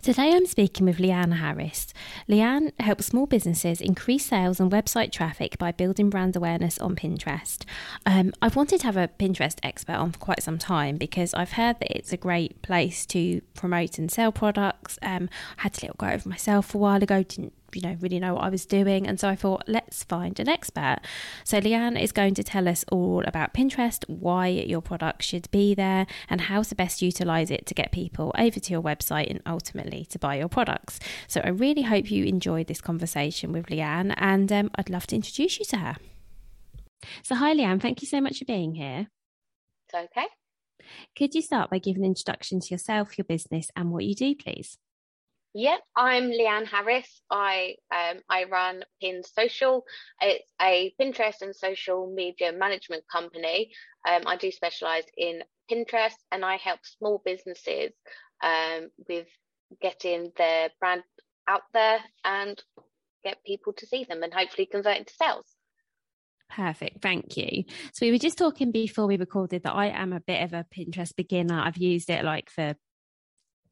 Today I'm speaking with Leanne Harris. Leanne helps small businesses increase sales and website traffic by building brand awareness on Pinterest. Um, I've wanted to have a Pinterest expert on for quite some time because I've heard that it's a great place to promote and sell products. Um, I had to little go over myself a while ago, didn't you know, really know what I was doing. And so I thought, let's find an expert. So Leanne is going to tell us all about Pinterest, why your product should be there, and how to best utilize it to get people over to your website and ultimately to buy your products. So I really hope you enjoyed this conversation with Leanne, and um, I'd love to introduce you to her. So, hi, Leanne. Thank you so much for being here. It's okay. Could you start by giving an introduction to yourself, your business, and what you do, please? Yep, I'm Leanne Harris. I um, I run Pin Social. It's a Pinterest and social media management company. Um, I do specialize in Pinterest and I help small businesses um, with getting their brand out there and get people to see them and hopefully convert into sales. Perfect. Thank you. So we were just talking before we recorded that I am a bit of a Pinterest beginner. I've used it like for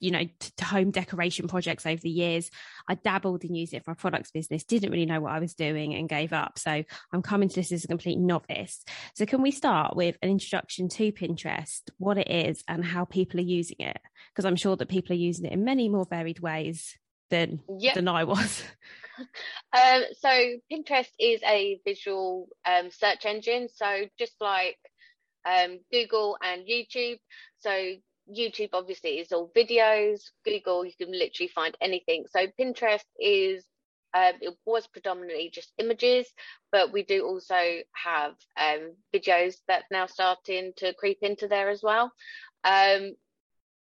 you know, to home decoration projects over the years. I dabbled and used it for a products business, didn't really know what I was doing and gave up. So I'm coming to this as a complete novice. So can we start with an introduction to Pinterest, what it is and how people are using it? Because I'm sure that people are using it in many more varied ways than yep. than I was. um, so Pinterest is a visual um, search engine. So just like um, Google and YouTube. So YouTube obviously is all videos. Google, you can literally find anything. So Pinterest is um, it was predominantly just images, but we do also have um, videos that now starting to creep into there as well. Um,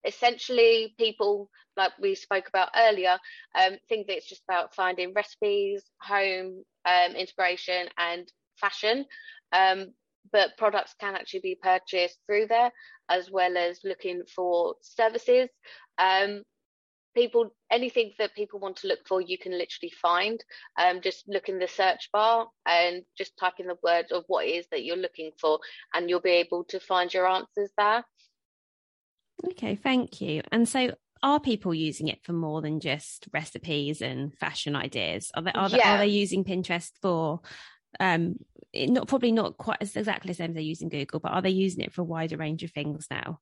essentially, people like we spoke about earlier um, think that it's just about finding recipes, home um, inspiration, and fashion. But products can actually be purchased through there as well as looking for services. Um, people, anything that people want to look for, you can literally find. Um, just look in the search bar and just type in the words of what it is that you're looking for, and you'll be able to find your answers there. Okay, thank you. And so, are people using it for more than just recipes and fashion ideas? Are they are, yeah. they, are they using Pinterest for um not probably not quite as exactly the same as they're using Google, but are they using it for a wider range of things now?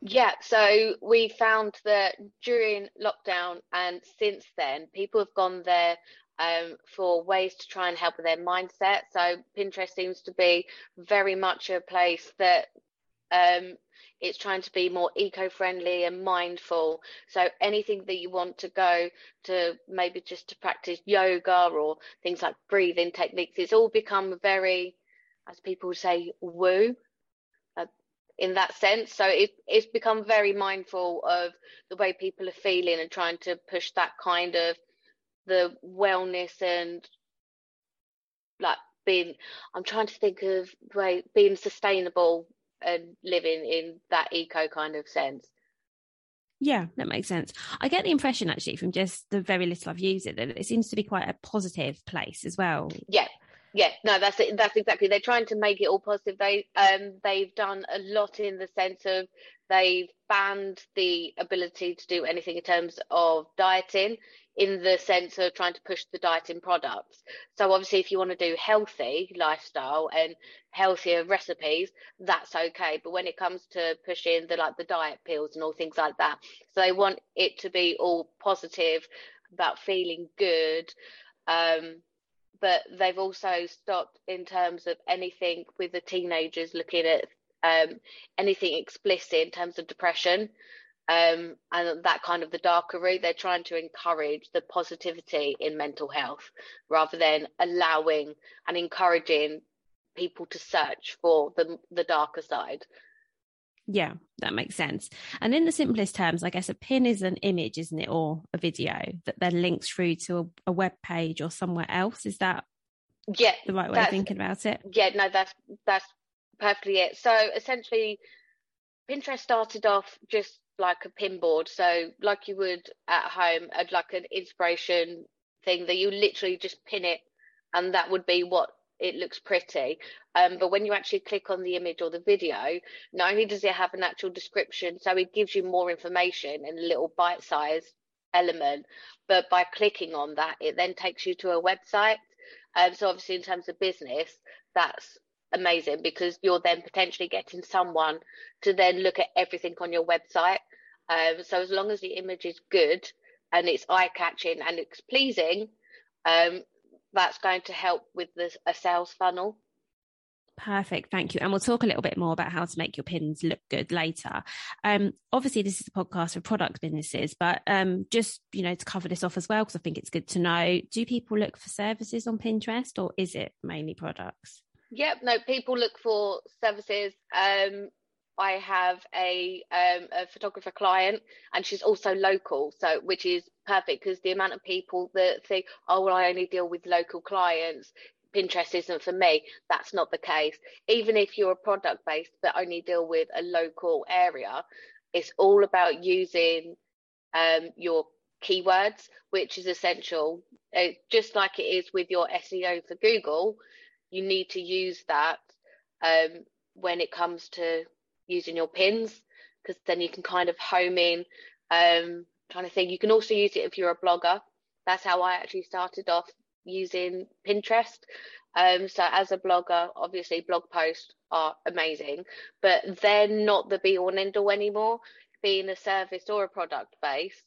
Yeah, so we found that during lockdown and since then, people have gone there um, for ways to try and help with their mindset. So Pinterest seems to be very much a place that um, it's trying to be more eco-friendly and mindful. So anything that you want to go to maybe just to practice yoga or things like breathing techniques it's all become very as people say woo uh, in that sense. So it, it's become very mindful of the way people are feeling and trying to push that kind of the wellness and like being i'm trying to think of way being sustainable and living in that eco kind of sense. Yeah, that makes sense. I get the impression actually from just the very little I've used it that it seems to be quite a positive place as well. Yeah. Yeah, no, that's it. That's exactly. They're trying to make it all positive. They um they've done a lot in the sense of they've banned the ability to do anything in terms of dieting in the sense of trying to push the dieting products. So obviously if you want to do healthy lifestyle and healthier recipes, that's okay. But when it comes to pushing the like the diet pills and all things like that, so they want it to be all positive about feeling good. Um, but they've also stopped in terms of anything with the teenagers looking at um, anything explicit in terms of depression um, and that kind of the darker route. They're trying to encourage the positivity in mental health rather than allowing and encouraging people to search for the the darker side. Yeah, that makes sense. And in the simplest terms, I guess a pin is an image, isn't it, or a video that then links through to a, a web page or somewhere else. Is that yeah the right way of thinking about it? Yeah, no, that's that's perfectly it. So essentially, Pinterest started off just like a pin board, so like you would at home, uh, like an inspiration thing that you literally just pin it, and that would be what it looks pretty. Um, but when you actually click on the image or the video, not only does it have an actual description, so it gives you more information in a little bite sized element, but by clicking on that, it then takes you to a website. Um, so obviously, in terms of business, that's amazing because you're then potentially getting someone to then look at everything on your website. Um, so as long as the image is good and it's eye catching and it's pleasing, um, that's going to help with this, a sales funnel. Perfect, thank you. And we'll talk a little bit more about how to make your pins look good later. Um, obviously, this is a podcast for product businesses, but um, just you know to cover this off as well, because I think it's good to know. Do people look for services on Pinterest, or is it mainly products? Yep, no, people look for services. Um, I have a, um, a photographer client, and she's also local, so which is perfect because the amount of people that think, oh, well, I only deal with local clients. Pinterest isn't for me. That's not the case. Even if you're a product based but only deal with a local area, it's all about using um, your keywords, which is essential. Uh, just like it is with your SEO for Google, you need to use that um, when it comes to using your pins because then you can kind of home in um trying to think you can also use it if you're a blogger. That's how i actually started off using pinterest. Um so as a blogger obviously blog posts are amazing but they're not the be all and end all anymore. Being a service or a product base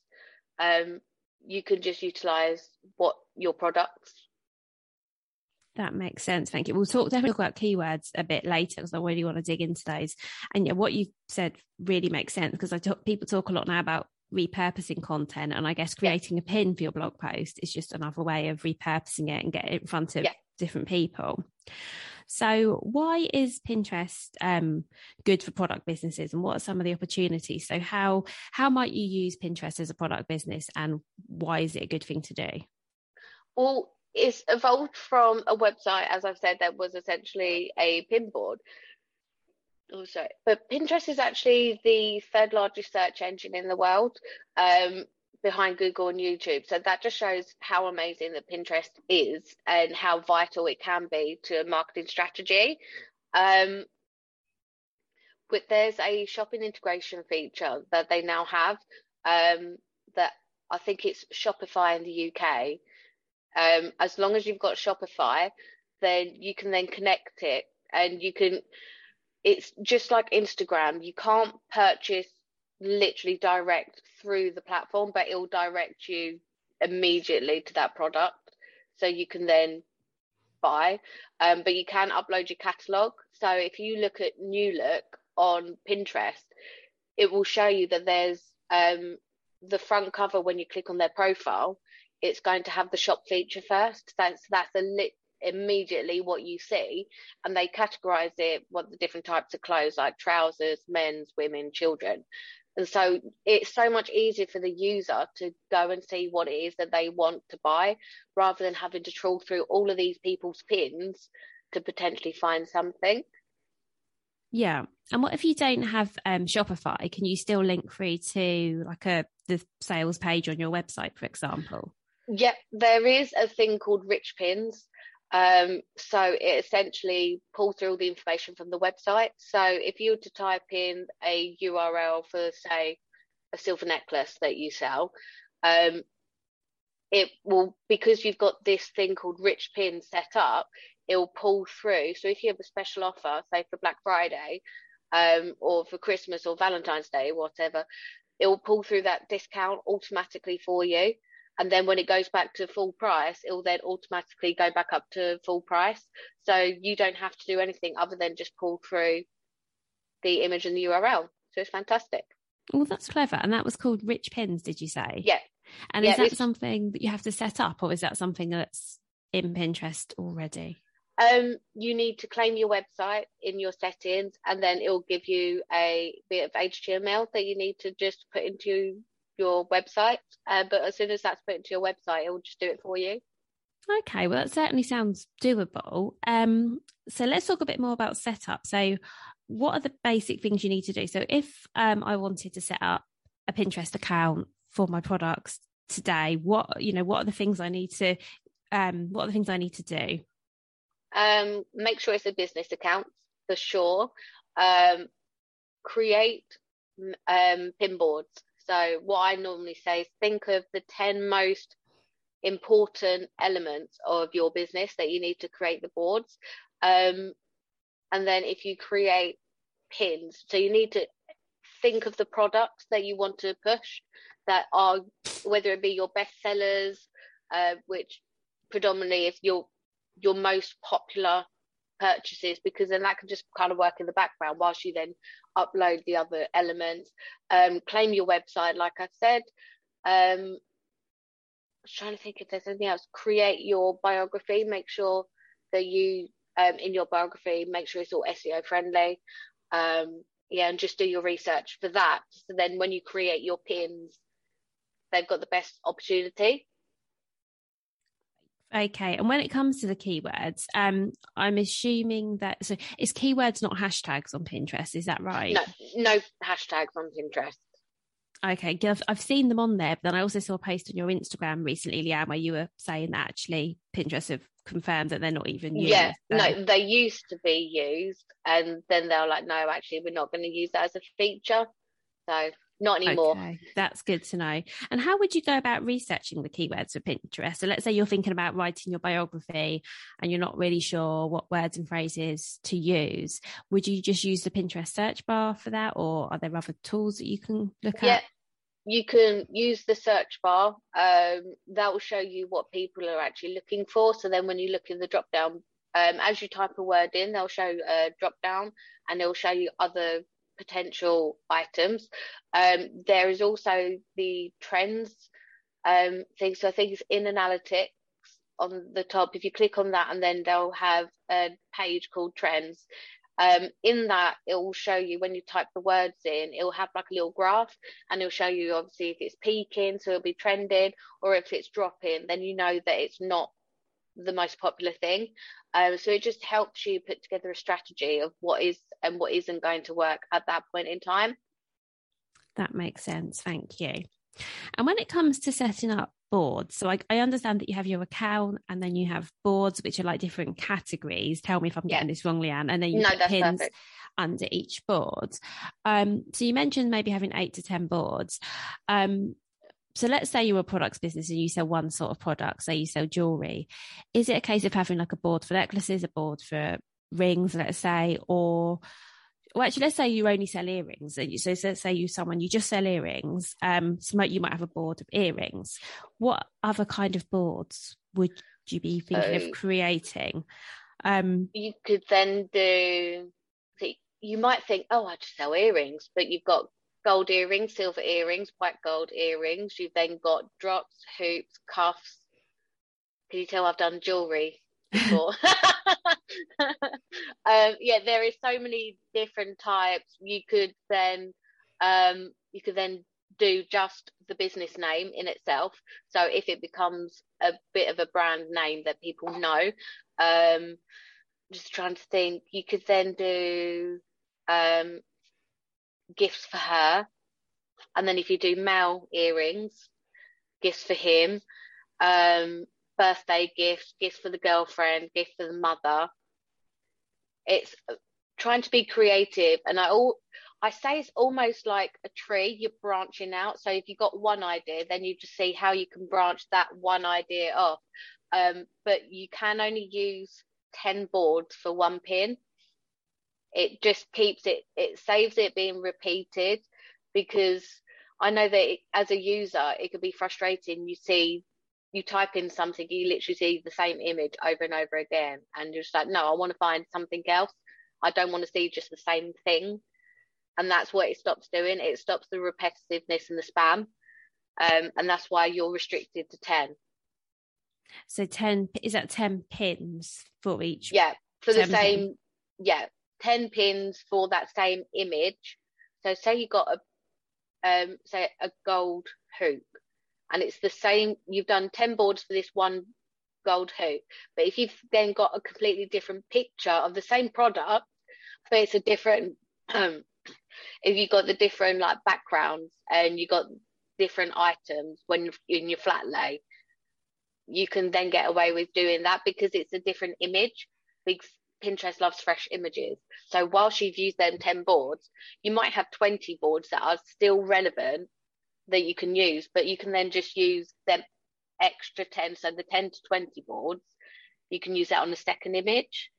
um you can just utilize what your products that makes sense. Thank you. We'll talk definitely about keywords a bit later because I really want to dig into those. And yeah, what you said really makes sense because I talk, people talk a lot now about repurposing content, and I guess creating yeah. a pin for your blog post is just another way of repurposing it and get it in front of yeah. different people. So, why is Pinterest um, good for product businesses, and what are some of the opportunities? So, how how might you use Pinterest as a product business, and why is it a good thing to do? Well, it's evolved from a website, as I've said, that was essentially a pinboard. Oh, sorry. But Pinterest is actually the third largest search engine in the world, um, behind Google and YouTube. So that just shows how amazing that Pinterest is and how vital it can be to a marketing strategy. Um, but there's a shopping integration feature that they now have um, that I think it's Shopify in the UK um, as long as you've got Shopify, then you can then connect it and you can, it's just like Instagram. You can't purchase literally direct through the platform, but it'll direct you immediately to that product. So you can then buy, um, but you can upload your catalog. So if you look at New Look on Pinterest, it will show you that there's um, the front cover when you click on their profile it's going to have the shop feature first. That's that's a immediately what you see. And they categorize it what the different types of clothes like trousers men's women children. And so it's so much easier for the user to go and see what it is that they want to buy rather than having to trawl through all of these people's pins to potentially find something. Yeah. And what if you don't have um, shopify? Can you still link through to like a the sales page on your website for example Yep, there is a thing called rich pins. Um, so it essentially pulls through all the information from the website. So if you were to type in a URL for, say, a silver necklace that you sell, um, it will because you've got this thing called rich pin set up it will pull through so if you have a special offer say for black friday um, or for christmas or valentine's day whatever it will pull through that discount automatically for you and then when it goes back to full price it will then automatically go back up to full price. So you don't have to do anything other than just pull through the image and the url so it's fantastic. Well that's clever. And that was called rich pins did you say? Yeah. And yeah, is that something that you have to set up, or is that something that's in Pinterest already? Um, you need to claim your website in your settings, and then it will give you a bit of HTML that you need to just put into your website. Uh, but as soon as that's put into your website, it will just do it for you. Okay, well, that certainly sounds doable. Um, so let's talk a bit more about setup. So, what are the basic things you need to do? So, if um, I wanted to set up a Pinterest account for my products today what you know what are the things i need to um what are the things i need to do um make sure it's a business account for sure um create um pin boards so what i normally say is think of the 10 most important elements of your business that you need to create the boards. Um and then if you create pins so you need to think of the products that you want to push that are whether it be your best sellers, uh, which predominantly if your your most popular purchases, because then that can just kind of work in the background whilst you then upload the other elements. Um, claim your website, like I said. Um, I was trying to think if there's anything else. Create your biography. Make sure that you um, in your biography make sure it's all SEO friendly. Um, yeah, and just do your research for that. So then when you create your pins, they've got the best opportunity. Okay, and when it comes to the keywords, um, I'm assuming that so is keywords not hashtags on Pinterest? Is that right? No, no hashtags on Pinterest. Okay, I've, I've seen them on there, but then I also saw a post on your Instagram recently, Leanne, where you were saying that actually Pinterest have confirmed that they're not even used. Yeah, so. no, they used to be used, and then they're like, no, actually, we're not going to use that as a feature. So not anymore. Okay, that's good to know. And how would you go about researching the keywords for Pinterest? So let's say you're thinking about writing your biography and you're not really sure what words and phrases to use. Would you just use the Pinterest search bar for that, or are there other tools that you can look at? yeah. at? You can use the search bar. Um, that will show you what people are actually looking for. So then, when you look in the drop down, um, as you type a word in, they'll show a drop down and they'll show you other potential items. Um, there is also the trends um, thing. So I think it's in analytics on the top. If you click on that, and then they'll have a page called trends. Um, in that, it will show you when you type the words in, it will have like a little graph and it'll show you obviously if it's peaking, so it'll be trending, or if it's dropping, then you know that it's not the most popular thing. Um, so it just helps you put together a strategy of what is and what isn't going to work at that point in time. That makes sense. Thank you. And when it comes to setting up boards, so I, I understand that you have your account and then you have boards which are like different categories. Tell me if I'm getting this wrong, Leanne. And then you no, put pins perfect. under each board. Um, so you mentioned maybe having eight to ten boards. Um, so let's say you're a products business and you sell one sort of product, say you sell jewelry. Is it a case of having like a board for necklaces, a board for rings, let's say, or well, actually, let's say you only sell earrings. So, so let's say you someone you just sell earrings. Um, so you might have a board of earrings. What other kind of boards would you be thinking of creating? Um, you could then do. You might think, oh, I just sell earrings, but you've got gold earrings, silver earrings, white gold earrings. You've then got drops, hoops, cuffs. Can you tell I've done jewelry before? um, yeah, there is so many different types. You could then um, you could then do just the business name in itself. So if it becomes a bit of a brand name that people know, um, just trying to think, you could then do um, gifts for her. And then if you do male earrings, gifts for him. Um, birthday gifts, gifts for the girlfriend, gifts for the mother. It's uh, trying to be creative, and I all I say it's almost like a tree. You're branching out. So if you've got one idea, then you just see how you can branch that one idea off. Um, but you can only use ten boards for one pin. It just keeps it. It saves it being repeated because I know that it, as a user, it could be frustrating. You see, you type in something, you literally see the same image over and over again, and you're just like, no, I want to find something else. I don't want to see just the same thing. And that's what it stops doing. It stops the repetitiveness and the spam. Um, and that's why you're restricted to 10. So 10, is that 10 pins for each? Yeah, for the same, pin? yeah, 10 pins for that same image. So say you got a um, say a gold hoop and it's the same you've done 10 boards for this one gold hoop but if you've then got a completely different picture of the same product but it's a different um, if you've got the different like backgrounds and you've got different items when in your flat lay you can then get away with doing that because it's a different image because Pinterest loves fresh images. So while you've used them 10 boards, you might have 20 boards that are still relevant that you can use, but you can then just use them extra 10. So the 10 to 20 boards, you can use that on the second image.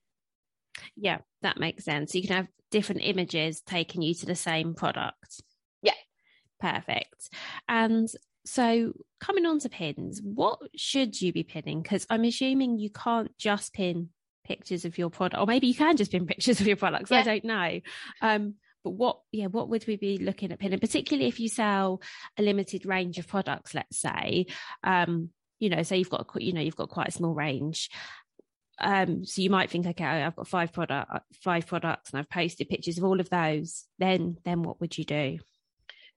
Yeah, that makes sense. You can have different images taking you to the same product. Yeah. Perfect. And so coming on to pins, what should you be pinning? Because I'm assuming you can't just pin pictures of your product, or maybe you can just pin pictures of your products. Yeah. I don't know. Um, but what, yeah, what would we be looking at pinning, particularly if you sell a limited range of products, let's say, um, you know, say you've got, you know, you've got quite a small range. Um, so you might think, okay, I've got five product, five products, and I've posted pictures of all of those. Then, then what would you do?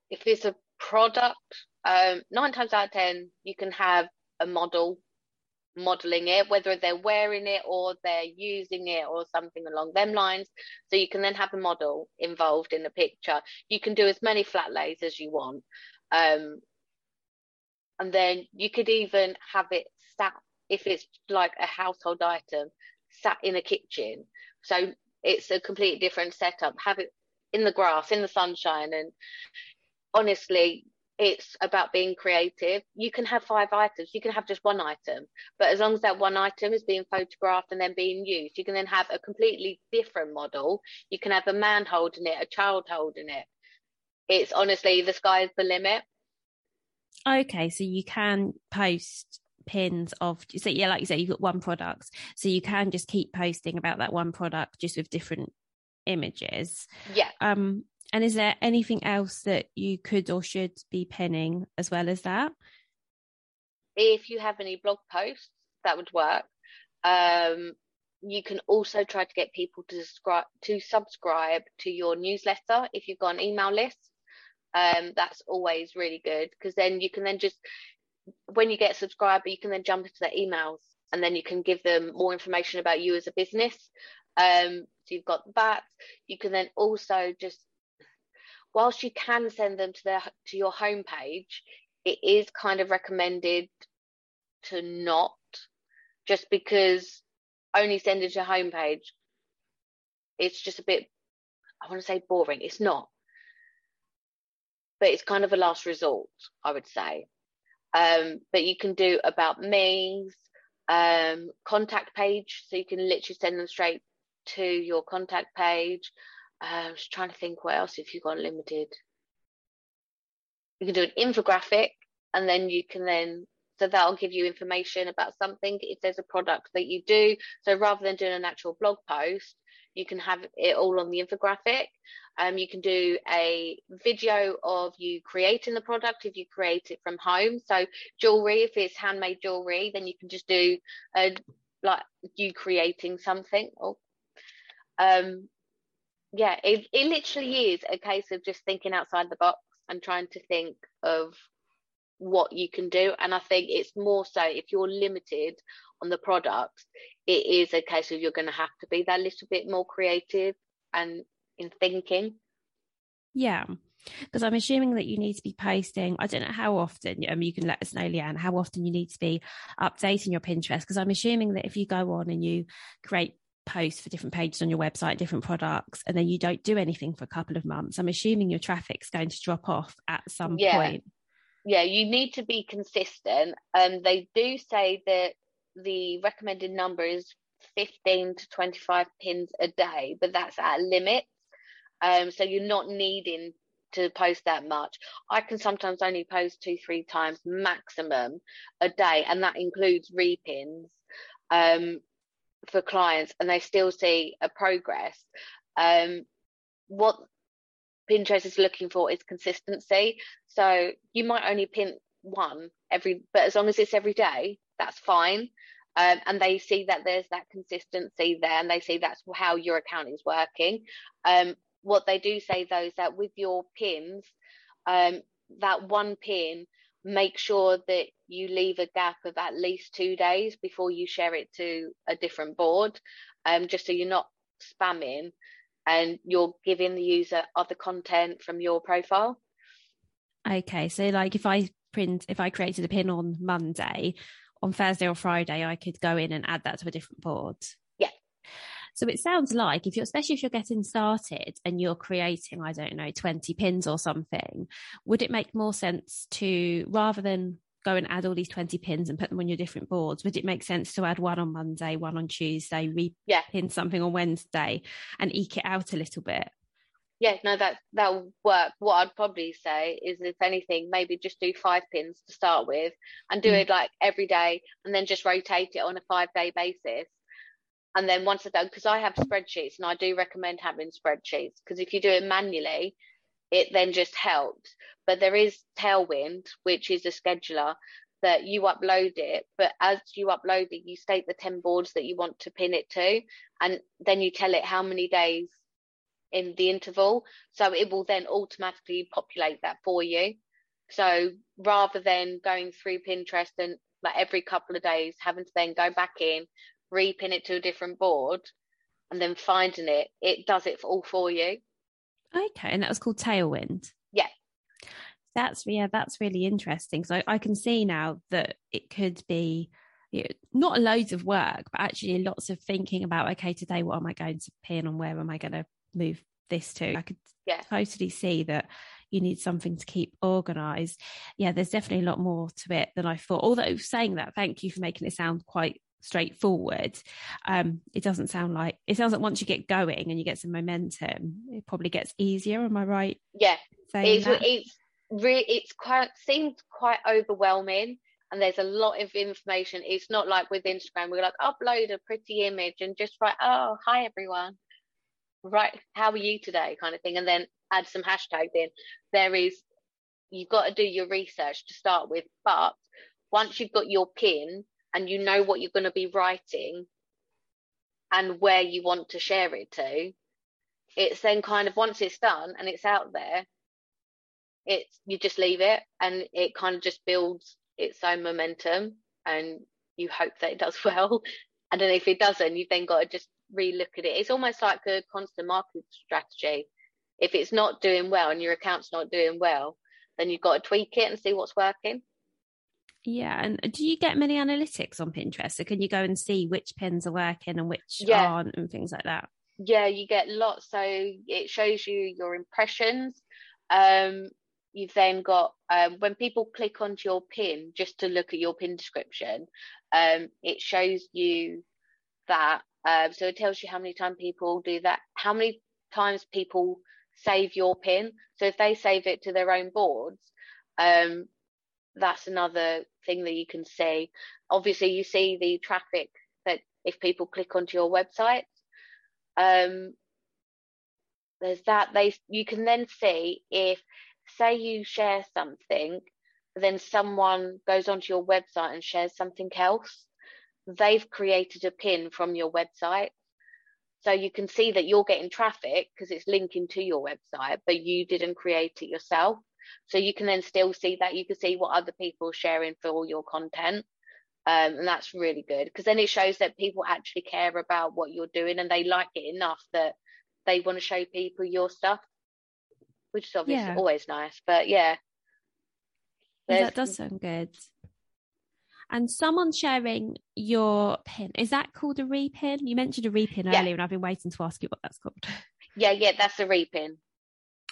If it's a product, um, nine times out of ten, you can have a model modeling it, whether they're wearing it or they're using it or something along them lines. So you can then have a model involved in the picture. You can do as many flat lays as you want. Um, and then you could even have it sat, if it's like a household item, sat in a kitchen. So it's a completely different setup. Have it in the grass, in the sunshine. And honestly, it's about being creative. You can have five items, you can have just one item, but as long as that one item is being photographed and then being used, you can then have a completely different model. You can have a man holding it, a child holding it. It's honestly the sky's the limit. Okay, so you can post pins of so yeah like you say you've got one product so you can just keep posting about that one product just with different images yeah um and is there anything else that you could or should be pinning as well as that? If you have any blog posts, that would work. Um, you can also try to get people to subscribe to subscribe to your newsletter if you've got an email list. Um, that's always really good because then you can then just when you get a subscriber, you can then jump into their emails and then you can give them more information about you as a business. Um, so you've got that. You can then also just whilst you can send them to their to your homepage, it is kind of recommended to not just because only sending to your homepage it's just a bit I want to say boring. It's not. But it's kind of a last resort, I would say. Um, but you can do about me's, um, contact page, so you can literally send them straight to your contact page. I was trying to think what else if you've got limited. You can do an infographic and then you can then so that'll give you information about something if there's a product that you do. So rather than doing an actual blog post, you can have it all on the infographic. Um, you can do a video of you creating the product if you create it from home. So jewelry, if it's handmade jewelry, then you can just do a, like you creating something. Or, um, yeah, it, it literally is a case of just thinking outside the box and trying to think of what you can do. And I think it's more so if you're limited on the products, it is a case of you're going to have to be that little bit more creative and in thinking. Yeah. Because I'm assuming that you need to be posting, I don't know how often, um, you can let us know, Leanne, how often you need to be updating your Pinterest. Because I'm assuming that if you go on and you create posts for different pages on your website, different products, and then you don't do anything for a couple of months, I'm assuming your traffic's going to drop off at some yeah. point. Yeah, you need to be consistent. And um, they do say that the recommended number is 15 to 25 pins a day, but that's at limit. Um, so you're not needing to post that much. I can sometimes only post two, three times maximum a day, and that includes repins um, for clients, and they still see a progress. Um, what Pinterest is looking for is consistency. So you might only pin one every, but as long as it's every day, that's fine. Um, and they see that there's that consistency there, and they see that's how your account is working. Um, what they do say though is that with your pins, um, that one pin, make sure that you leave a gap of at least two days before you share it to a different board, um, just so you're not spamming and you're giving the user other content from your profile. Okay, so like if I print, if I created a pin on Monday, on Thursday or Friday, I could go in and add that to a different board. Yeah. So it sounds like if you're, especially if you're getting started and you're creating, I don't know, 20 pins or something, would it make more sense to rather than go and add all these 20 pins and put them on your different boards, would it make sense to add one on Monday, one on Tuesday, repin yeah. something on Wednesday and eke it out a little bit? yeah, no, that that'll work. What I'd probably say is, if anything, maybe just do five pins to start with, and do mm. it like every day, and then just rotate it on a five day basis. And then once I've done, because I have spreadsheets and I do recommend having spreadsheets because if you do it manually, it then just helps. But there is Tailwind, which is a scheduler that you upload it, but as you upload it, you state the 10 boards that you want to pin it to, and then you tell it how many days in the interval. So it will then automatically populate that for you. So rather than going through Pinterest and like every couple of days having to then go back in, repin it to a different board and then finding it, it does it all for you. Okay, and that was called Tailwind. Yeah. That's yeah, that's really interesting. So I, I can see now that it could be you know, not loads of work, but actually lots of thinking about okay, today what am I going to pin and where am I going to move this to? I could yeah. totally see that you need something to keep organized. Yeah, there's definitely a lot more to it than I thought. Although saying that, thank you for making it sound quite straightforward. Um, it doesn't sound like it sounds like once you get going and you get some momentum, it probably gets easier. Am I right? Yeah, it's that? it's really it's quite seems quite overwhelming. And there's a lot of information. It's not like with Instagram, we're like upload a pretty image and just write, oh, hi everyone, right, how are you today, kind of thing, and then add some hashtags in. There is, you've got to do your research to start with, but once you've got your pin, and you know what you're going to be writing and where you want to share it to, it's then kind of once it's done and it's out there, it's you just leave it and it kind of just builds its own momentum and you hope that it does well. And then if it doesn't, you've then got to just re-look at it. It's almost like a constant marketing strategy. If it's not doing well and your account's not doing well, then you've got to tweak it and see what's working. Yeah, and do you get many analytics on Pinterest? So can you go and see which pins are working and which yeah. aren't, and things like that? Yeah, you get lots. So it shows you your impressions. Um, you've then got um, when people click onto your pin just to look at your pin description, um, it shows you that. Um, so it tells you how many times people do that, how many times people save your pin. So if they save it to their own boards, um, that's another thing that you can see. Obviously, you see the traffic that if people click onto your website, um, there's that. They you can then see if, say, you share something, then someone goes onto your website and shares something else. They've created a pin from your website. So you can see that you're getting traffic because it's linking to your website, but you didn't create it yourself. So you can then still see that. You can see what other people are sharing for all your content. Um, and that's really good because then it shows that people actually care about what you're doing and they like it enough that they want to show people your stuff. which is obviously yeah. always nice. But yeah, that does sound good. And someone sharing your pin is that called a repin? You mentioned a repin yeah. earlier, and I've been waiting to ask you what that's called. Yeah, yeah, that's a repin.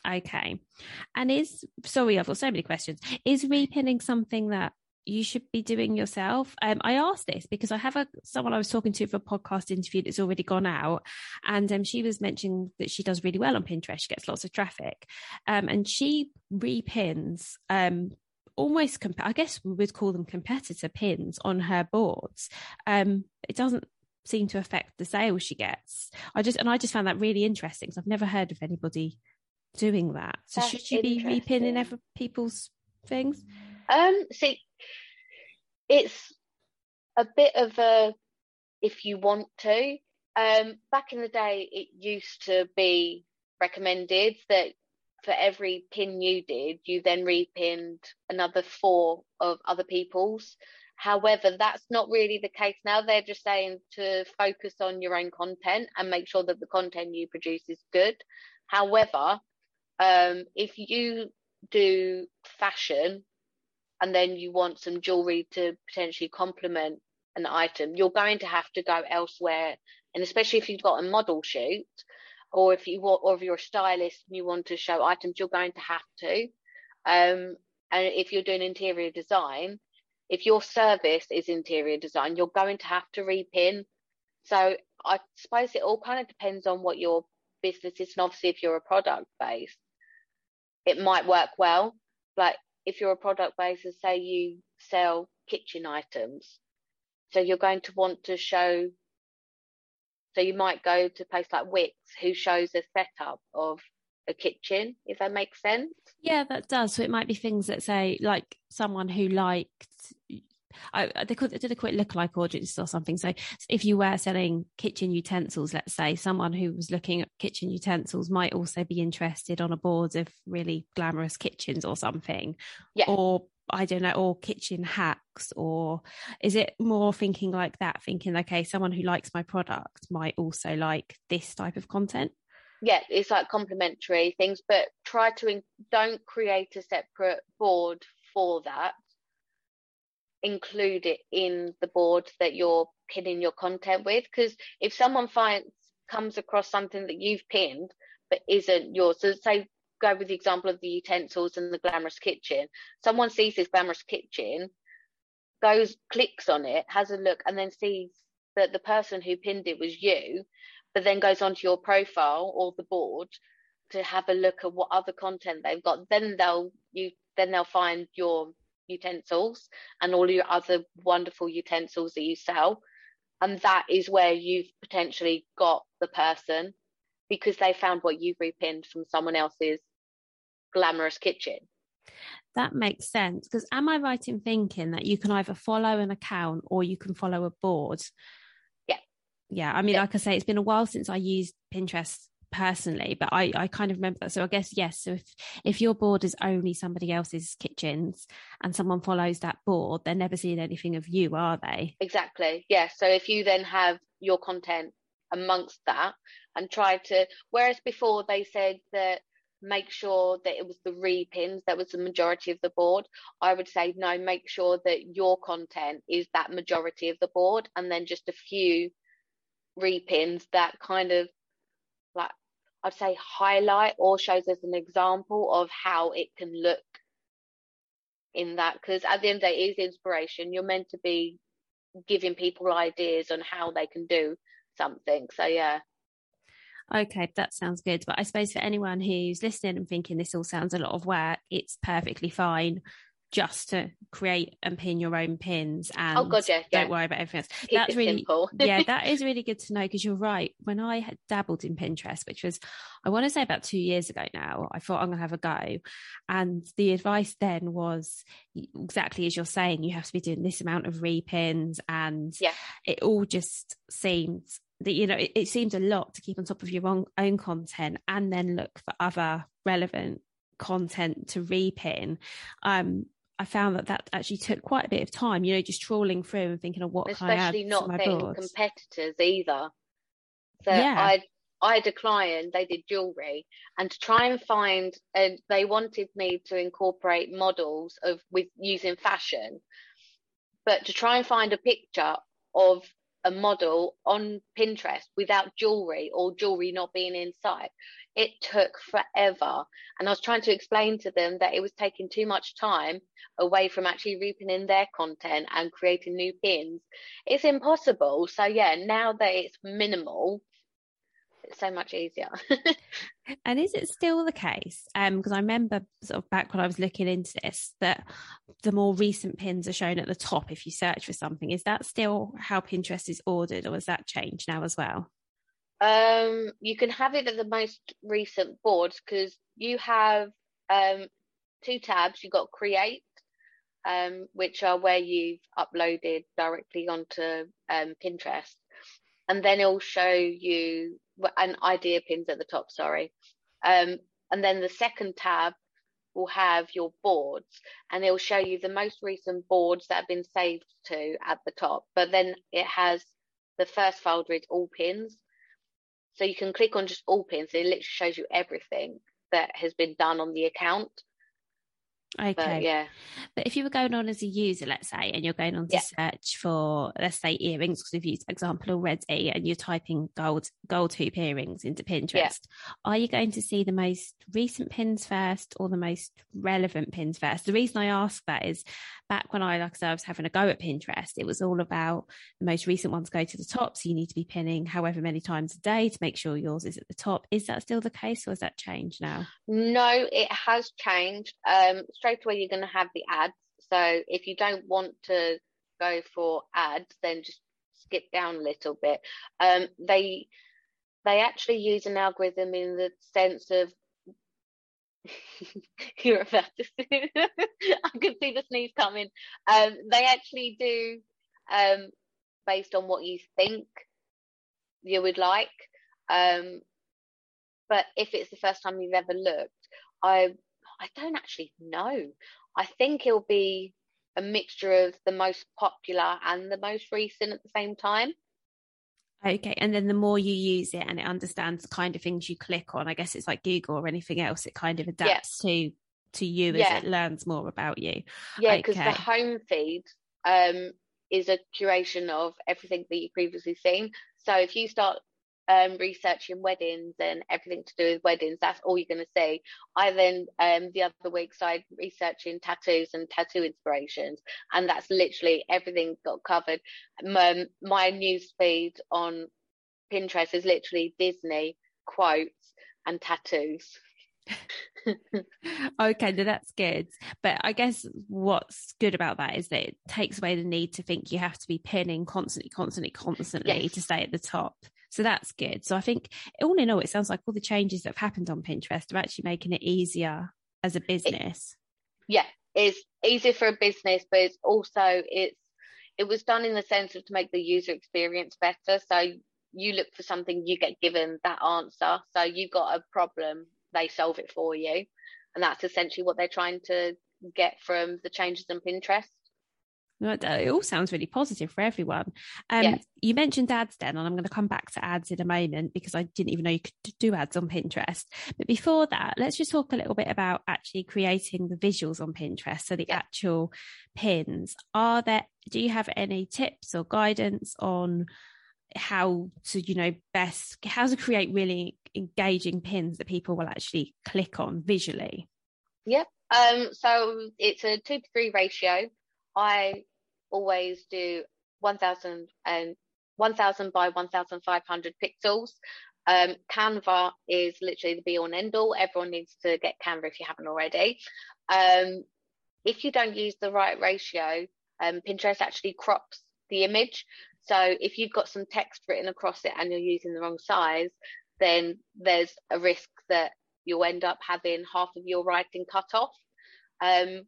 Okay. And is sorry, I've got so many questions. Is repinning something that you should be doing yourself. Um, I asked this because I have a someone I was talking to for a podcast interview that's already gone out, and um, she was mentioning that she does really well on Pinterest. She gets lots of traffic, um, and she repins um, almost. Comp- I guess we would call them competitor pins on her boards. Um, it doesn't seem to affect the sales she gets. I just and I just found that really interesting because I've never heard of anybody doing that. So That's should you be repinning other people's things? Um, see, it's a bit of a if you want to. Um, back in the day, it used to be recommended that for every pin you did, you then repinned another four of other people's. However, that's not really the case now. They're just saying to focus on your own content and make sure that the content you produce is good. However, um, if you do fashion and then you want some jewelry to potentially complement an item, you're going to have to go elsewhere. And especially if you've got a model shoot, or if you want, or if you're a stylist and you want to show items, you're going to have to. Um, and if you're doing interior design, if your service is interior design, you're going to have to repin. So I suppose it all kind of depends on what your business is, and obviously if you're a product based, it might work well. Like if you're a product basis, say you sell kitchen items, so you're going to want to show. So you might go to a place like Wickes, who shows a setup of a kitchen, if that makes sense. Yeah, that does. So it might be things that say, like someone who liked I, they, could, they did a quick lookalike audience or something. So if you were selling kitchen utensils, let's say someone who was looking at kitchen utensils might also be interested on a board of really glamorous kitchens or something. Yeah. Or I don't know, or kitchen hacks, or is it more thinking like that? Thinking, okay, someone who likes my product might also like this type of content. Yeah, it's like complementary things, but try to in- don't create a separate board for that include it in the board that you're pinning your content with. Because if someone finds comes across something that you've pinned but isn't yours, so say go with the example of the utensils and the glamorous kitchen. Someone sees this glamorous kitchen, goes clicks on it, has a look, and then sees that the person who pinned it was you, but then goes onto your profile or the board to have a look at what other content they've got. Then they'll you then they'll find your utensils and all your other wonderful utensils that you sell. And that is where you've potentially got the person because they found what you've repinned from someone else's glamorous kitchen. That makes sense. Because am I right in thinking that you can either follow an account or you can follow a board? Yeah. Yeah. I mean, yeah. like I say, it's been a while since I used Pinterest personally, but I, I kind of remember that. So I guess yes. So if if your board is only somebody else's kitchens and someone follows that board, they're never seeing anything of you, are they? Exactly. Yeah. So if you then have your content amongst that and try to, whereas before they said that make sure that it was the repins that was the majority of the board. I would say no, make sure that your content is that majority of the board, and then just a few repins that kind of I'd say highlight or shows as an example of how it can look in that because at the end of the day it is inspiration. You're meant to be giving people ideas on how they can do something. So yeah. Okay that sounds good. But i suppose for anyone who's listening and thinking this all sounds a lot of work it's perfectly fine just to create and pin your own pins and oh god yeah, yeah. don't worry about everything else. Keep that's really yeah that is really good to know because you're right. When i had dabbled in pinterest which was i want to say about two years ago now i thought i'm gonna have a go. And the advice then was exactly as you're saying you have to be doing this amount of repins and yeah. it all just seemed that you know it, it seems a lot to keep on top of your own, own content and then look for other relevant content to repin. Um I found that that actually took quite a bit of time, you know, just trawling through and thinking of what Especially can I add not boards. competitors either. So yeah. I I had a client, they did jewelry, and to try and find, and they wanted me to incorporate models of with using fashion, but to try and find a picture of a model on Pinterest without jewelry or jewelry not being in sight. It took forever. And I was trying to explain to them that it was taking too much time away from actually reaping in their content and creating new pins. It's impossible. So, yeah, now that it's minimal, it's so much easier. and is it still the case? Um, because I remember sort of back when I was looking into this that the more recent pins are shown at the top if you search for something. Is that still how Pinterest is ordered, or has that changed now as well? Um, you can have it at the most recent boards because you have um two tabs. You've got create, um, which are where you've uploaded directly onto um, Pinterest, and then it'll show you an idea pins at the top, sorry. Um, and then the second tab will have your boards and it'll show you the most recent boards that have been saved to at the top. But then it has the first folder is all pins. So you can click on just all pins. It literally shows you everything that has been done on the account. Okay. But yeah. But if you were going on as a user, let's say, and you're going on to yeah. search for, let's say, earrings, because we've used example already, and you're typing gold gold hoop earrings into Pinterest, yeah. are you going to see the most recent pins first or the most relevant pins first? The reason I ask that is back when I, like I said, I was having a go at Pinterest, it was all about the most recent ones go to the top. So you need to be pinning however many times a day to make sure yours is at the top. Is that still the case or has that changed now? No, it has changed. Um, straight away you're going to have the ads. So if you don't want to go for ads, then just skip down a little bit. Um, they they actually use an algorithm in the sense of you're about to see, I can see the sneeze coming. Um, they actually do um, based on what you think you would like. Um, but if it's the first time you've ever looked, I I don't actually know. I think it'll be a mixture of the most popular and the most recent at the same time. Okay, and then the more you use it and it understands the kind of things you click on, I guess it's like Google or anything else, it kind of adapts yeah. to to you yeah. as it learns more about you. Yeah, because okay. the home feed um, is a curation of everything that you've previously seen. So if you start um, researching weddings and everything to do with weddings. That's all you're going to see. I then um, the other week started researching tattoos and tattoo inspirations, and that's literally everything got covered. My, my news feed on Pinterest is literally Disney quotes and tattoos. okay, no, that's good. But I guess what's good about that is that it takes away the need to think you have to be pinning constantly, constantly, constantly yes. to stay at the top. So that's good. So I think all in all, it sounds like all the changes that have happened on Pinterest are actually making it easier as a business. It, yeah, it's easier for a business, but it's also it's it was done in the sense of to make the user experience better. So you look for something, you get given that answer. So you've got a problem, they solve it for you. And that's essentially what they're trying to get from the changes in Pinterest. It all sounds really positive for everyone. Um, yeah. You mentioned ads then, and I'm going to come back to ads in a moment because I didn't even know you could do ads on Pinterest. But before that, let's just talk a little bit about actually creating the visuals on Pinterest. So the yeah. actual pins. Are there, do you have any tips or guidance on how to, you know, best, how to create really engaging pins that people will actually click on visually? Yep. Um, so it's a two to three ratio. I always do 1000 and 1000 by 1500 pixels. Um, Canva is literally the be all and end all. Everyone needs to get Canva if you haven't already. Um, if you don't use the right ratio, um, Pinterest actually crops the image. So if you've got some text written across it and you're using the wrong size, then there's a risk that you'll end up having half of your writing cut off. Um,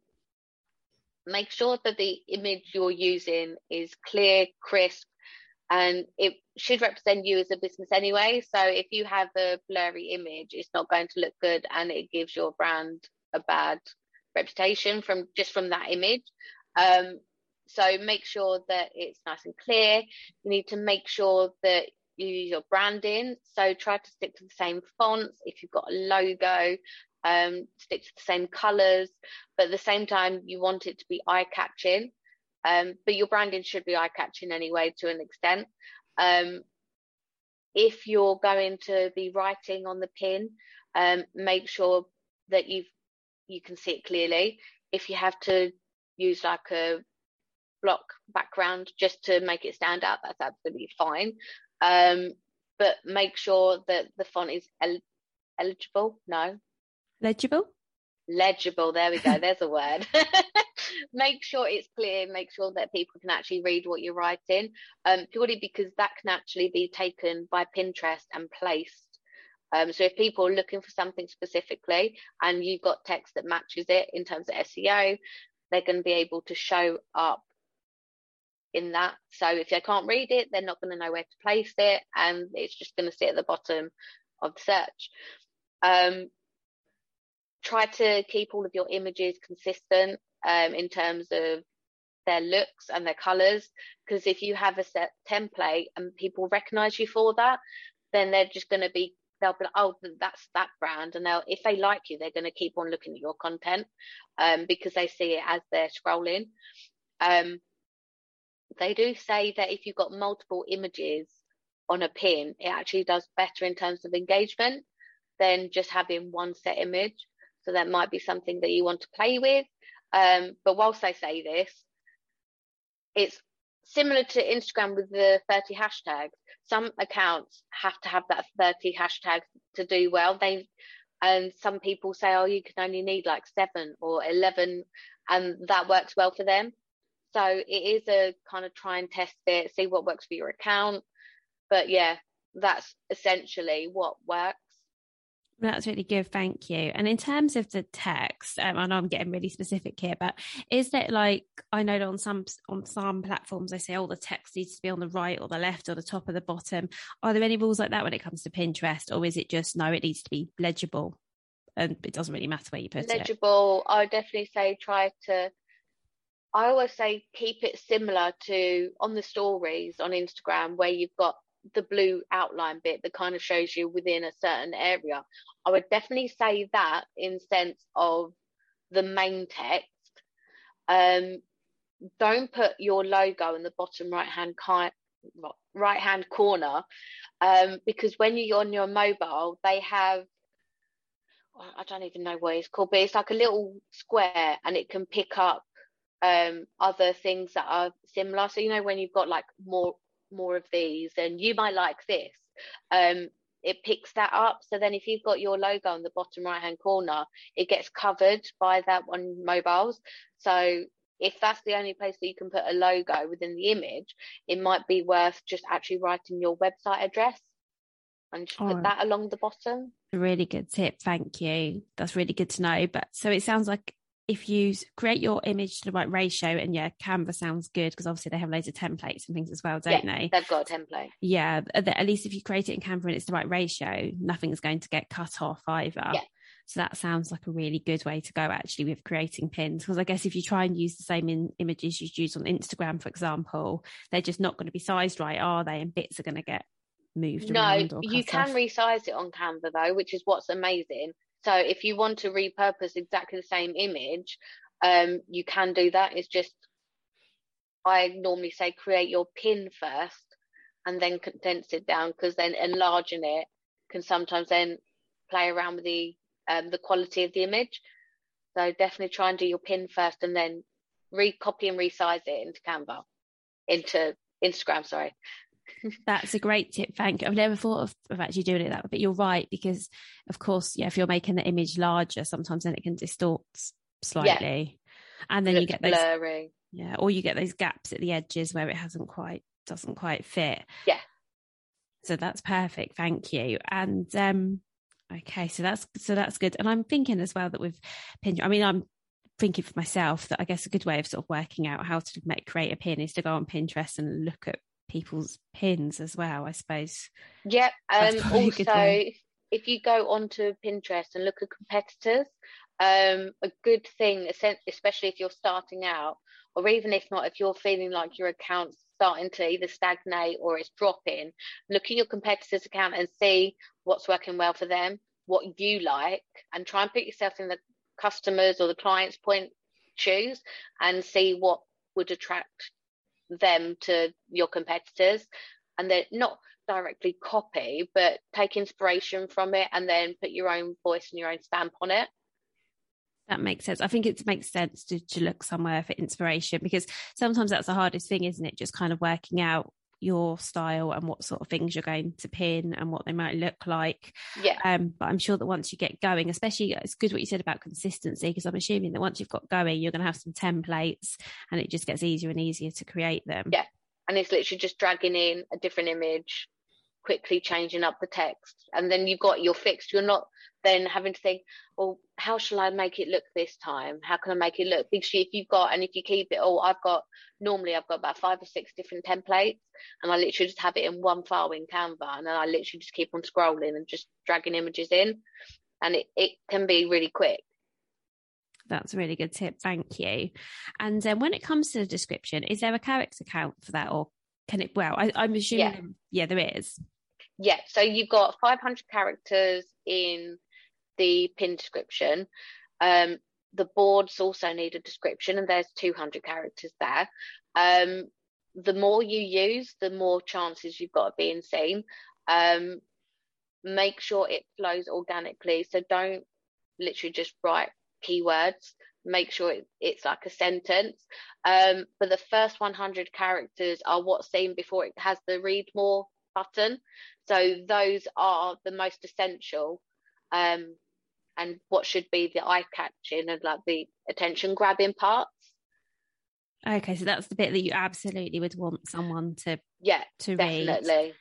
make sure that the image you're using is clear, crisp, and it should represent you as a business anyway. So if you have a blurry image, it's not going to look good and it gives your brand a bad reputation from just from that image. Um, so make sure that it's nice and clear. You need to make sure that you use your branding. So try to stick to the same fonts. If you've got a logo, um, stick to the same colours. But at the same time, you want it to be eye catching. Um, but your branding should be eye catching anyway to an extent. Um, if you're going to be writing on the pin, um, make sure that you you can see it clearly. If you have to use like a block background just to make it stand out, that's absolutely fine. Um, but make sure that the font is el- eligible. No, legible. Legible. There we go. There's a word. make sure it's clear. Make sure that people can actually read what you're writing. Um, purely because that can actually be taken by Pinterest and placed um, so if people are looking for something specifically and you've got text that matches it in terms of SEO, they're going to be able to show up in that. So if they can't read it, they're not going to know where to place it and it's just going to sit at the bottom of the search. Um, try to keep all of your images consistent um, in terms of their looks and their colors because if you have a set template and people recognize you for that then they're just going to be they'll be like, oh, that's that brand, and they'll if they like you, they're going to keep on looking at your content um, because they see it as they're scrolling. Um, they do say that if you've got multiple images on a pin, it actually does better in terms of engagement than just having one set image. So that might be something that you want to play with. Um, but whilst I say this, it's similar to Instagram with the 30 hashtags. Some accounts have to have that 30 hashtags to do well. They and some people say, oh, you can only need like seven or 11, and that works well for them. So it is a kind of try and test it, see what works for your account. But yeah, that's essentially what works. That's really good, thank you. And in terms of the text, um, I know I'm getting really specific here, but is that like I know on some on some platforms they say, oh, the text needs to be on the right or the left or the top or the bottom. Are there any rules like that when it comes to Pinterest, or is it just no, it needs to be legible, and it doesn't really matter where you put legible, it? Legible. I would definitely say try to. I always say keep it similar to on the stories on Instagram where you've got the blue outline bit that kind of shows you within a certain area. I would definitely say that in sense of the main text. Um, don't put your logo in the bottom right hand right hand corner um, because when you're on your mobile, they have I don't even know what it's called, but it's like a little square and it can pick up um, other things that are similar. So you know when you've got like more more of these and you might like this. Um, it picks that up. So then if you've got your logo on the bottom right hand corner it gets covered by that on mobiles. So if that's the only place that you can put a logo within the image it might be worth just actually writing your website address and just oh, put that along the bottom. a really good tip. Thank you. That's really good to know. But so it sounds like if you create your image to the right ratio and yeah canva sounds good because obviously they have loads of templates and things as well don't yeah, they they've got a template yeah at least if you create it in canva and it's the right ratio nothing's going to get cut off either yeah. so that sounds like a really good way to go actually with creating pins because i guess if you try and use the same in, images you'd use on instagram for example they're just not going to be sized right are they and bits are going to get moved around. no you can off. resize it on canva though which is what's amazing so if you want to repurpose exactly the same image, um, you can do that. It's just I normally say create your pin first and then condense it down because then enlarging it can sometimes then play around with the um, the quality of the image. So definitely try and do your pin first and then recopy and resize it into Canva, into Instagram, sorry. That's a great tip. Thank you. I've never thought of, of actually doing it that way, but you're right because, of course, yeah, if you're making the image larger, sometimes then it can distort slightly, yeah. and then you get those blurry. Yeah, or you get those gaps at the edges where it hasn't quite doesn't quite fit. Yeah. So that's perfect. Thank you. And um, okay, so that's so that's good. And I'm thinking as well that with Pinterest, I mean, I'm thinking for myself that I guess a good way of sort of working out how to make create a pin is to go on Pinterest and look at people's pins as well, I suppose. Yeah. Um, also, if you go onto Pinterest and look at competitors, um, a good thing, especially if you're starting out, or even if not, if you're feeling like your account's starting to either stagnate or it's dropping, look at your competitor's account and see what's working well for them, what you like, and try and put yourself in the customers or the client's point shoes and see what would attract them to your competitors and then not directly copy but take inspiration from it and then put your own voice and your own stamp on it that makes sense. I think it makes sense to, to look somewhere for inspiration because sometimes that's the hardest thing, isn't it? Just kind of working out your style and what sort of things you're going to pin and what they might look like. Yeah. Um, but I'm sure that once you get going, especially it's good what you said about consistency, because I'm assuming that once you've got going, you're going to have some templates and it just gets easier and easier to create them. Yeah. And it's literally just dragging in a different image, quickly changing up the text, and then you've got your fixed. You're not then having to think, well, how shall I make it look this time? How can I make it look? Because if you've got, and if you keep it all, I've got, normally I've got about five or six different templates and I literally just have it in one file in Canva and then I literally just keep on scrolling and just dragging images in and it, it can be really quick. That's a really good tip. Thank you. And um, when it comes to the description, is there a character count for that or can it, well, I, am assuming, yeah. yeah, there is. Yeah. So you've got 500 characters in the pin description. Um, the boards also need a description, and there's 200 characters there. Um, the more you use, the more chances you've got of being seen. Um, make sure it flows organically. So don't literally just write keywords. Make sure it, it's like a sentence. Um, but the first 100 characters are what's seen before it has the read more button. So those are the most essential. Um, and what should be the eye catching and like the attention grabbing parts. Okay, so that's the bit that you absolutely would want someone to yeah to definitely. read.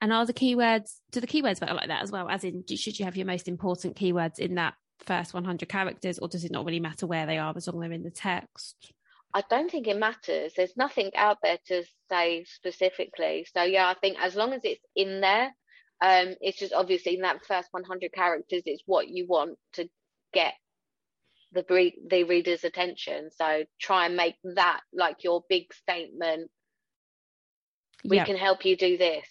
And are the keywords do the keywords work like that as well? As in, should you have your most important keywords in that first 100 characters, or does it not really matter where they are as long as they're in the text? I don't think it matters. There's nothing out there to say specifically. So yeah, I think as long as it's in there, um, it's just obviously in that first 100 characters, it's what you want to get the the reader's attention. So try and make that like your big statement. We can help you do this.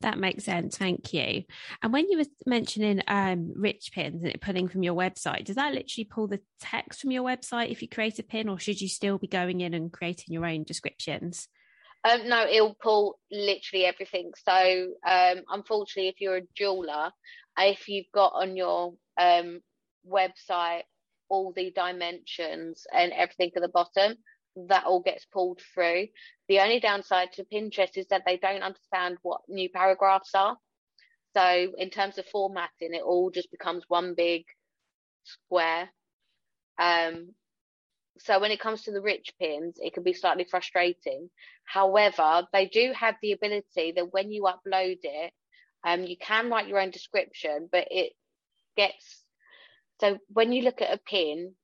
That makes sense. Thank you. And when you were mentioning um, rich pins and it pulling from your website, does that literally pull the text from your website if you create a pin, or should you still be going in and creating your own descriptions? Um, no, it'll pull literally everything. So, um, unfortunately, if you're a jeweler, if you've got on your um, website all the dimensions and everything at the bottom, that all gets pulled through. The only downside to Pinterest is that they don't understand what new paragraphs are. So, in terms of formatting, it all just becomes one big square. Um, so when it comes to the rich pins, it can be slightly frustrating. However, they do have the ability that when you upload it, um, you can write your own description, but it gets so when you look at a pin,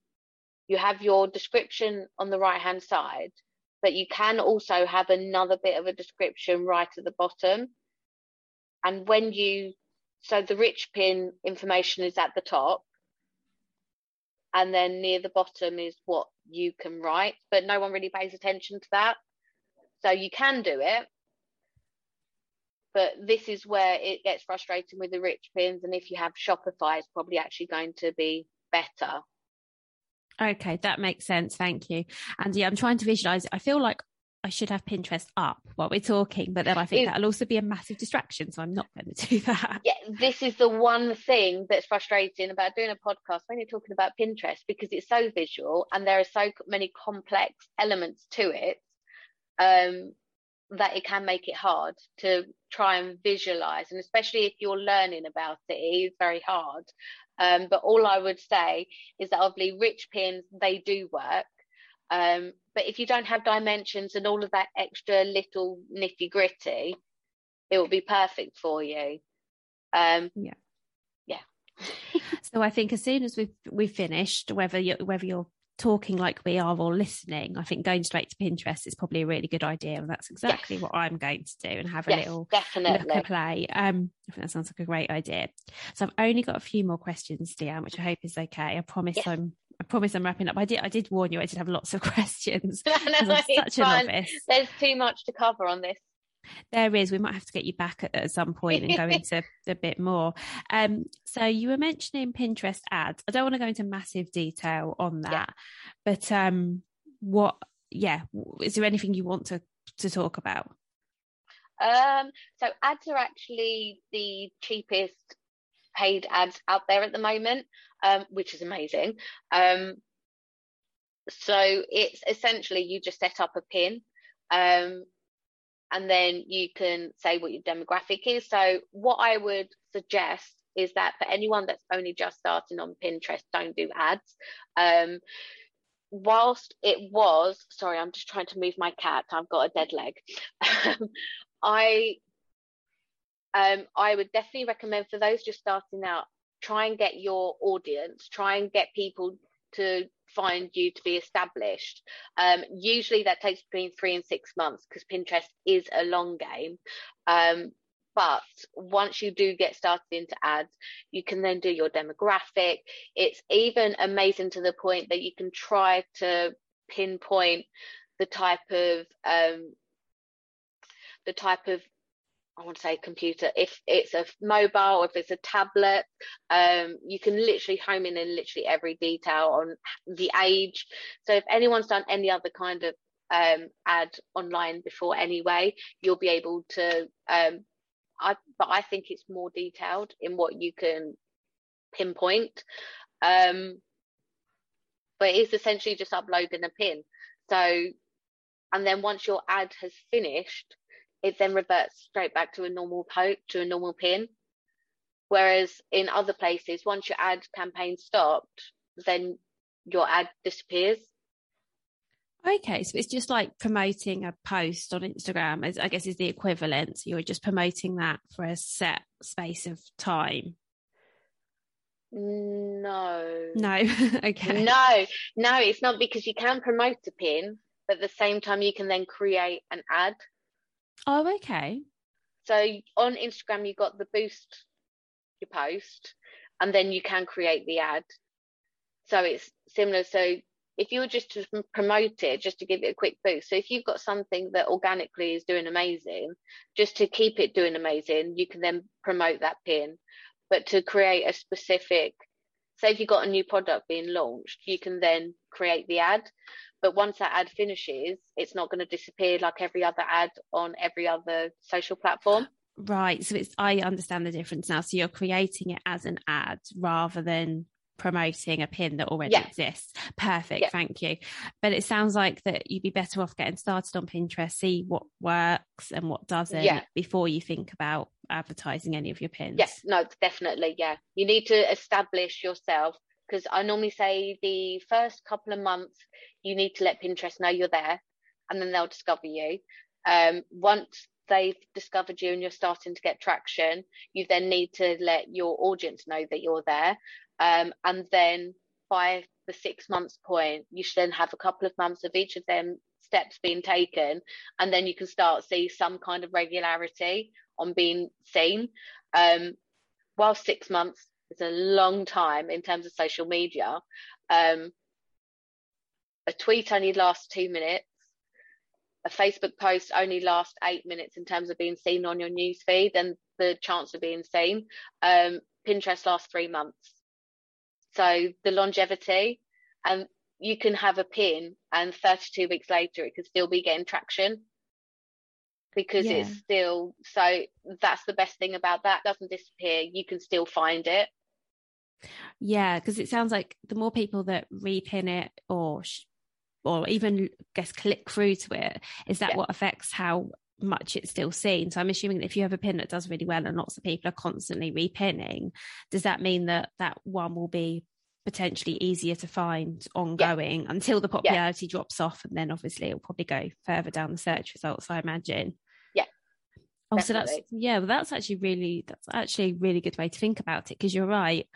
you have your description on the right hand side, but you can also have another bit of a description right at the bottom. And when you so the rich pin information is at the top, and then near the bottom is what you can write, but no one really pays attention to that. So you can do it, but this is where it gets frustrating with the rich pins. And if you have Shopify, it's probably actually going to be better. Okay, that makes sense. Thank you. And yeah, I'm trying to visualize it. I feel like I should have Pinterest up while we're talking, but then I think that'll also be a massive distraction. So I'm not going to do that. Yeah, this is the one thing that's frustrating about doing a podcast when you're talking about Pinterest because it's so visual and there are so many complex elements to it um, that it can make it hard to try and visualize. And especially if you're learning about it, it is very hard. Um, but all I would say is that obviously rich pins, they do work. Um, but if you don't have dimensions and all of that extra little nitty gritty, it will be perfect for you. Um, yeah. Yeah. so I think as soon as we've we've finished, whether you whether you're talking like we are or listening, I think going straight to Pinterest is probably a really good idea. And that's exactly yes. what I'm going to do and have a yes, little definitely. look play. Um, I think that sounds like a great idea. So I've only got a few more questions, Deanne, which I hope is okay. I promise yes. I'm I promise I'm wrapping up. I did I did warn you I did have lots of questions. no, no, such a novice. There's too much to cover on this. There is. We might have to get you back at, at some point and go into a bit more. Um, so you were mentioning Pinterest ads. I don't want to go into massive detail on that, yeah. but um, what? Yeah, is there anything you want to to talk about? Um, so ads are actually the cheapest paid ads out there at the moment, um, which is amazing. Um, so it's essentially you just set up a pin um, and then you can say what your demographic is. So what I would suggest is that for anyone that's only just starting on Pinterest, don't do ads. Um, whilst it was, sorry, I'm just trying to move my cat. I've got a dead leg. I um, I would definitely recommend for those just starting out, try and get your audience, try and get people to find you to be established. Um, usually that takes between three and six months because Pinterest is a long game. Um, but once you do get started into ads, you can then do your demographic. It's even amazing to the point that you can try to pinpoint the type of um, the type of I want to say computer. If it's a mobile, if it's a tablet, um, you can literally home in in literally every detail on the age. So if anyone's done any other kind of um, ad online before anyway, you'll be able to. Um, I, but I think it's more detailed in what you can pinpoint. Um, but it's essentially just uploading a pin. So, and then once your ad has finished, it then reverts straight back to a normal poke to a normal pin. Whereas in other places, once your ad campaign stopped, then your ad disappears. Okay, so it's just like promoting a post on Instagram, as I guess is the equivalent. You're just promoting that for a set space of time. No. No. okay. No, no, it's not because you can promote a pin, but at the same time you can then create an ad. Oh, okay. So on Instagram, you got the boost your post, and then you can create the ad. So it's similar. So if you were just to promote it, just to give it a quick boost. So if you've got something that organically is doing amazing, just to keep it doing amazing, you can then promote that pin. But to create a specific, say if you've got a new product being launched, you can then create the ad. But once that ad finishes, it's not going to disappear like every other ad on every other social platform. Right. So it's I understand the difference now. So you're creating it as an ad rather than promoting a pin that already yeah. exists. Perfect, yeah. thank you. But it sounds like that you'd be better off getting started on Pinterest, see what works and what doesn't yeah. before you think about advertising any of your pins. Yes, no, definitely, yeah. You need to establish yourself because I normally say the first couple of months you need to let Pinterest know you're there, and then they'll discover you. Um, once they've discovered you and you're starting to get traction, you then need to let your audience know that you're there. Um, and then by the six months point, you should then have a couple of months of each of them steps being taken, and then you can start see some kind of regularity on being seen. Um, while six months is a long time in terms of social media, um, a tweet only lasts two minutes. A Facebook post only lasts eight minutes in terms of being seen on your newsfeed and the chance of being seen. Um, Pinterest lasts three months. So the longevity, and um, you can have a pin, and 32 weeks later, it could still be getting traction because yeah. it's still so. That's the best thing about that. It doesn't disappear. You can still find it. Yeah, because it sounds like the more people that repin it or or even guess click through to it, is that yeah. what affects how much it's still seen? So I'm assuming that if you have a pin that does really well and lots of people are constantly repinning, does that mean that that one will be potentially easier to find ongoing yeah. until the popularity yeah. drops off and then obviously it'll probably go further down the search results i imagine yeah oh definitely. so that's yeah well that's actually really that's actually a really good way to think about it because you're right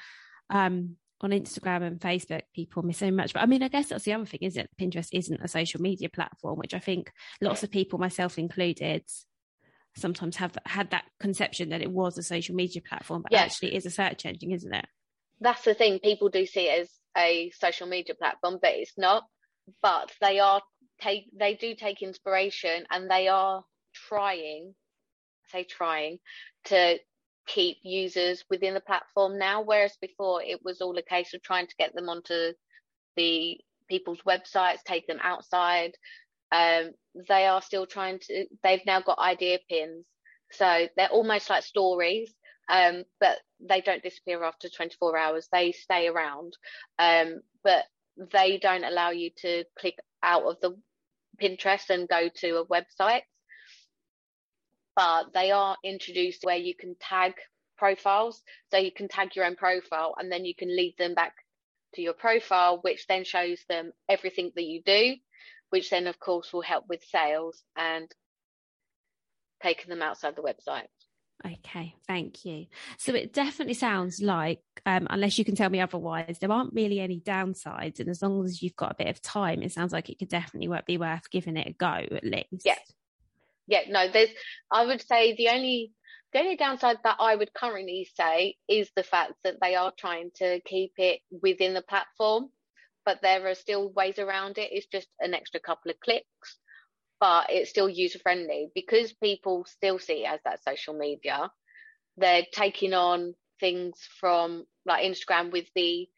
um on Instagram and Facebook, people miss so much. But I mean, I guess that's the other thing, isn't it? Pinterest isn't a social media platform, which I think lots of people, myself included, sometimes have had that conception that it was a social media platform, but actually is a search engine, isn't it? That's the thing. People do see it as a social media platform, but it's not. But they are take they do take inspiration and they are trying, say trying, to keep users within the platform now, whereas before it was all a case of trying to get them onto the people's websites, take them outside. Um, they are still trying to, they've now got idea pins. So they're almost like stories, um, but they don't disappear after 24 hours. They stay around, um, but they don't allow you to click out of the Pinterest and go to a website but they are introduced where you can tag profiles. So you can tag your own profile and then you can lead them back to your profile, which then shows them everything that you do, which then, of course, will help with sales and taking them outside the website. Okay, thank you. So it definitely sounds like, um, unless you can tell me otherwise, there aren't really any downsides. And as long as you've got a bit of time, it sounds like it could definitely be worth giving it a go at least. Yeah, yeah, no, there's, I would say the only, the only downside that I would currently say is the fact that they are trying to keep it within the platform, but there are still ways around it. It's just an extra couple of clicks, but it's still user friendly because people still see it as that social media. They're taking on things from like Instagram with the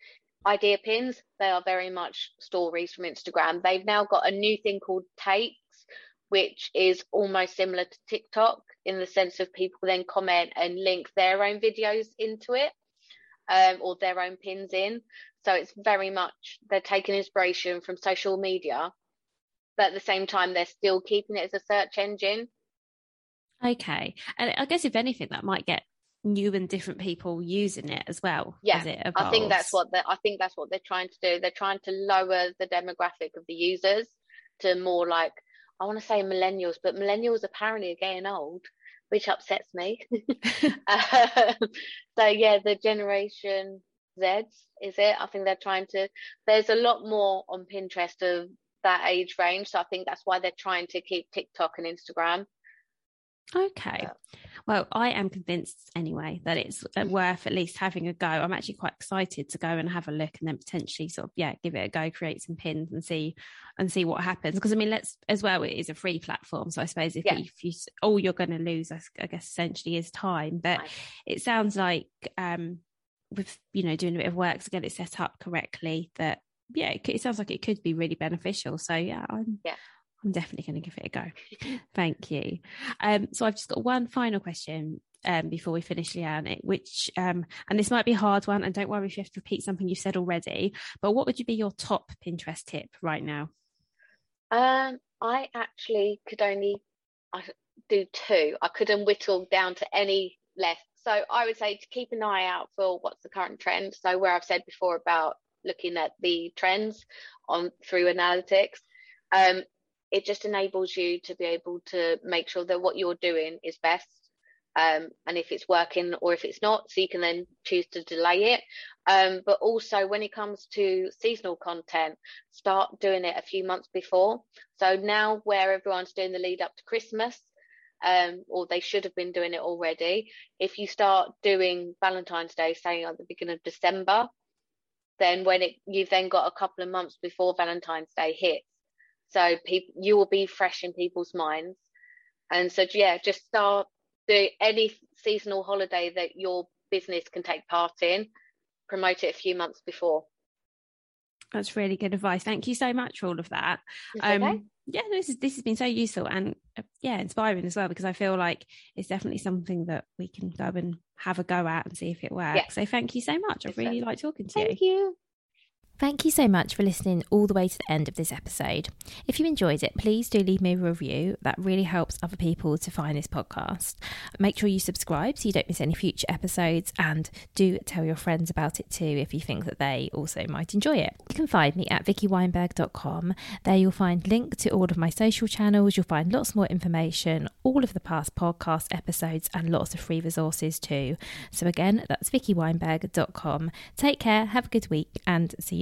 idea pins. They are very much stories from Instagram. They've now got a new thing called Take which is almost similar to TikTok in the sense of people then comment and link their own videos into it um, or their own pins in. So it's very much they're taking inspiration from social media, but at the same time, they're still keeping it as a search engine. Okay. And I guess if anything, that might get new and different people using it as well. Yeah, I think that's what I think that's what they're trying to do. They're trying to lower the demographic of the users to more like I want to say millennials, but millennials apparently are getting old, which upsets me. um, so yeah, the generation Z is it? I think they're trying to. There's a lot more on Pinterest of that age range, so I think that's why they're trying to keep TikTok and Instagram Okay. Well, I am convinced anyway that it's uh, worth at least having a go. I'm actually quite excited to go and have a look and then potentially sort of yeah, give it a go, create some pins and see and see what happens. Because I mean, let's as well, it is a free platform, so I suppose if, yeah. you, if you all you're going to lose, I, I, guess essentially is time. But right. it sounds like um, with you know doing a bit of work to get it set up correctly, that yeah, it, it sounds like it could be really beneficial. So yeah, I'm yeah. I'm definitely going to give it a go. Thank you. Um, so I've just got one final question um, before we finish, Leanne, which, um, and this might be a hard one, and don't worry if you have to repeat something you've said already, but what would you be your top Pinterest tip right now? Um, I actually could only I do two. I couldn't whittle down to any less. So I would say to keep an eye out for what's the current trend. So where I've said before about looking at the trends on through analytics, um, it just enables you to be able to make sure that what you're doing is best um, and if it's working or if it's not so you can then choose to delay it. Um, but also when it comes to seasonal content start doing it a few months before. So now where everyone's doing the lead up to christmas um, or they should have been doing it already if you start doing valentine's day say at the beginning of december then when it you've then got a couple of months before valentine's day hits so people you will be fresh in people's minds. And so yeah just start the any seasonal holiday that your business can take part in promote it a few months before. That's really good advice. Thank you so much for all of that. Um, okay. yeah this is this has been so useful and uh, yeah inspiring as well because i feel like it's definitely something that we can go and have a go at and see if it works. Yeah. so thank you so much. I really like talking to thank you. Thank you Thank you so much for listening all the way to the end of this episode. If you enjoyed it, please do leave me a review. That really helps other people to find this podcast. Make sure you subscribe so you don't miss any future episodes and do tell your friends about it too if you think that they also might enjoy it. You can find me at vickyweinberg.com. There you'll find link to all of my social channels. You'll find lots more information, all of the past podcast episodes and lots of free resources too. So again, that's vickyweinberg.com. Take care, have a good week and see